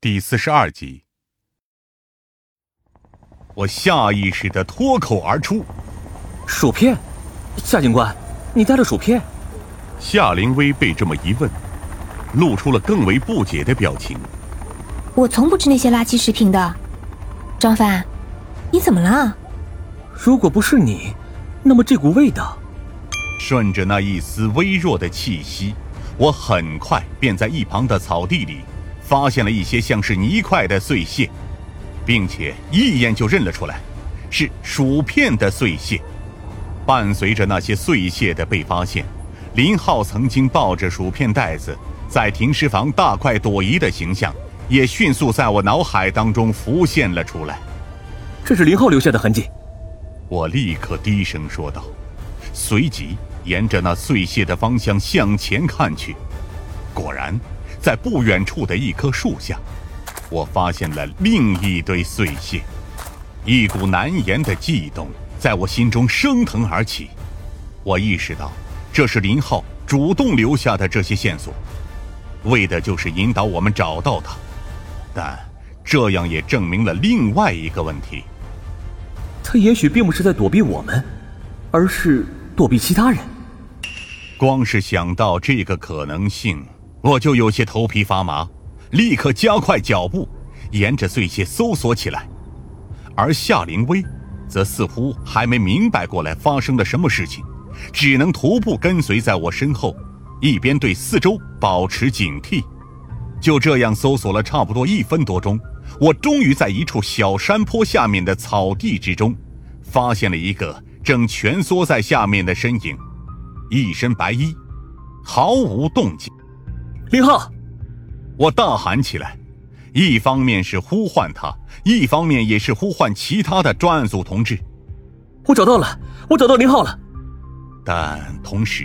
第四十二集，我下意识的脱口而出：“薯片，夏警官，你带了薯片。”夏灵薇被这么一问，露出了更为不解的表情。我从不吃那些垃圾食品的，张帆，你怎么了？如果不是你，那么这股味道……顺着那一丝微弱的气息，我很快便在一旁的草地里。发现了一些像是泥块的碎屑，并且一眼就认了出来，是薯片的碎屑。伴随着那些碎屑的被发现，林浩曾经抱着薯片袋子在停尸房大快朵颐的形象，也迅速在我脑海当中浮现了出来。这是林浩留下的痕迹。我立刻低声说道，随即沿着那碎屑的方向向前看去，果然。在不远处的一棵树下，我发现了另一堆碎屑，一股难言的悸动在我心中升腾而起。我意识到，这是林浩主动留下的这些线索，为的就是引导我们找到他。但这样也证明了另外一个问题：他也许并不是在躲避我们，而是躲避其他人。光是想到这个可能性。我就有些头皮发麻，立刻加快脚步，沿着碎屑搜索起来。而夏灵薇，则似乎还没明白过来发生了什么事情，只能徒步跟随在我身后，一边对四周保持警惕。就这样搜索了差不多一分多钟，我终于在一处小山坡下面的草地之中，发现了一个正蜷缩在下面的身影，一身白衣，毫无动静。林浩，我大喊起来，一方面是呼唤他，一方面也是呼唤其他的专案组同志。我找到了，我找到林浩了。但同时，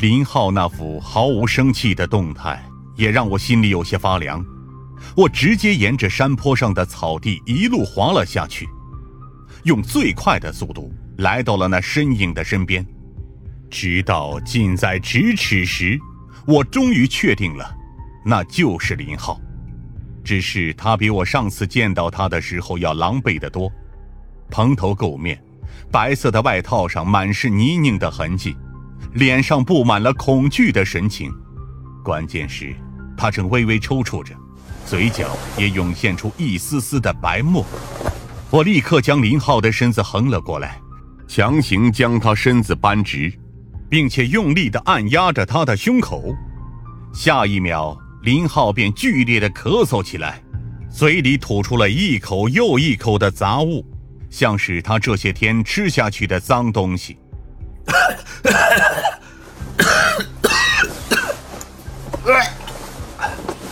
林浩那副毫无生气的动态也让我心里有些发凉。我直接沿着山坡上的草地一路滑了下去，用最快的速度来到了那身影的身边，直到近在咫尺时。我终于确定了，那就是林浩，只是他比我上次见到他的时候要狼狈得多，蓬头垢面，白色的外套上满是泥泞的痕迹，脸上布满了恐惧的神情，关键是，他正微微抽搐着，嘴角也涌现出一丝丝的白沫。我立刻将林浩的身子横了过来，强行将他身子扳直。并且用力地按压着他的胸口，下一秒，林浩便剧烈地咳嗽起来，嘴里吐出了一口又一口的杂物，像是他这些天吃下去的脏东西。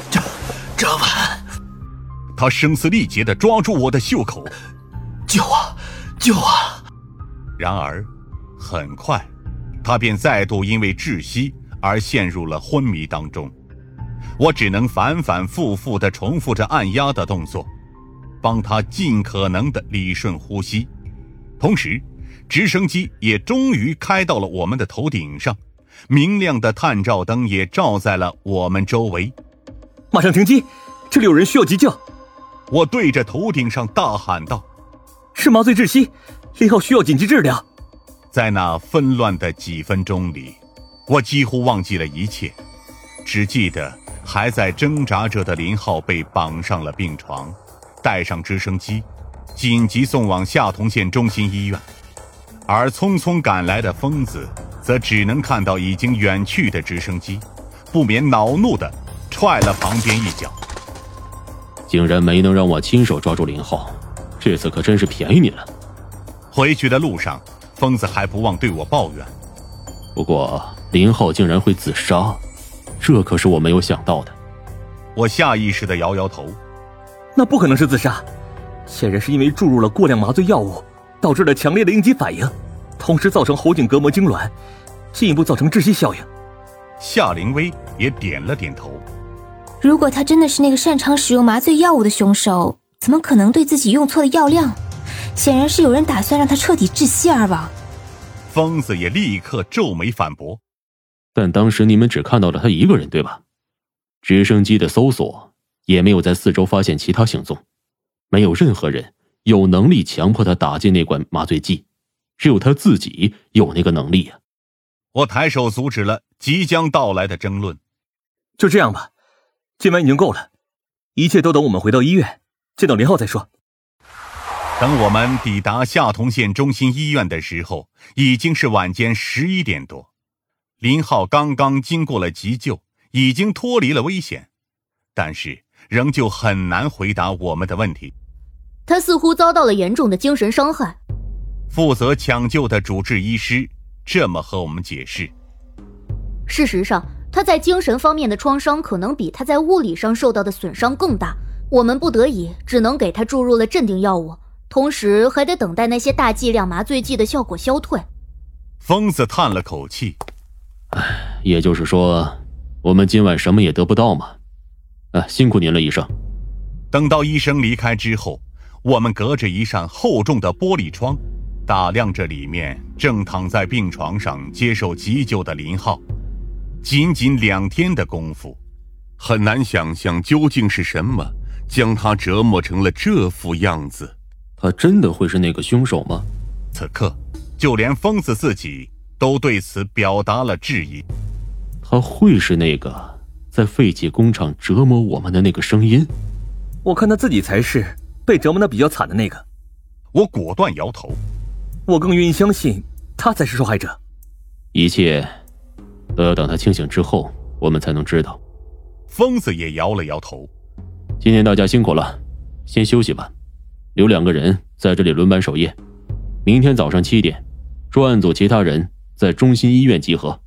张张凡，他声嘶力竭地抓住我的袖口，救我，救我！然而，很快。他便再度因为窒息而陷入了昏迷当中，我只能反反复复地重复着按压的动作，帮他尽可能地理顺呼吸。同时，直升机也终于开到了我们的头顶上，明亮的探照灯也照在了我们周围。马上停机，这里有人需要急救！我对着头顶上大喊道：“是麻醉窒息，林浩需要紧急治疗。”在那纷乱的几分钟里，我几乎忘记了一切，只记得还在挣扎着的林浩被绑上了病床，带上直升机，紧急送往下同县中心医院。而匆匆赶来的疯子，则只能看到已经远去的直升机，不免恼怒的踹了旁边一脚。竟然没能让我亲手抓住林浩，这次可真是便宜你了。回去的路上。疯子还不忘对我抱怨，不过林浩竟然会自杀，这可是我没有想到的。我下意识的摇摇头，那不可能是自杀，显然是因为注入了过量麻醉药物，导致了强烈的应激反应，同时造成喉颈隔膜痉挛，进一步造成窒息效应。夏灵薇也点了点头。如果他真的是那个擅长使用麻醉药物的凶手，怎么可能对自己用错了药量？显然是有人打算让他彻底窒息而亡。疯子也立刻皱眉反驳：“但当时你们只看到了他一个人，对吧？直升机的搜索也没有在四周发现其他行踪，没有任何人有能力强迫他打进那管麻醉剂，只有他自己有那个能力呀。我抬手阻止了即将到来的争论。就这样吧，今晚已经够了，一切都等我们回到医院见到林浩再说。等我们抵达下同县中心医院的时候，已经是晚间十一点多。林浩刚刚经过了急救，已经脱离了危险，但是仍旧很难回答我们的问题。他似乎遭到了严重的精神伤害。负责抢救的主治医师这么和我们解释。事实上，他在精神方面的创伤可能比他在物理上受到的损伤更大。我们不得已只能给他注入了镇定药物。同时还得等待那些大剂量麻醉剂的效果消退。疯子叹了口气：“唉，也就是说，我们今晚什么也得不到嘛。啊，辛苦您了，医生。”等到医生离开之后，我们隔着一扇厚重的玻璃窗，打量着里面正躺在病床上接受急救的林浩。仅仅两天的功夫，很难想象究竟是什么将他折磨成了这副样子。他真的会是那个凶手吗？此刻，就连疯子自己都对此表达了质疑。他会是那个在废弃工厂折磨我们的那个声音？我看他自己才是被折磨的比较惨的那个。我果断摇头。我更愿意相信他才是受害者。一切都要等他清醒之后，我们才能知道。疯子也摇了摇头。今天大家辛苦了，先休息吧。留两个人在这里轮班守夜，明天早上七点，专案组其他人在中心医院集合。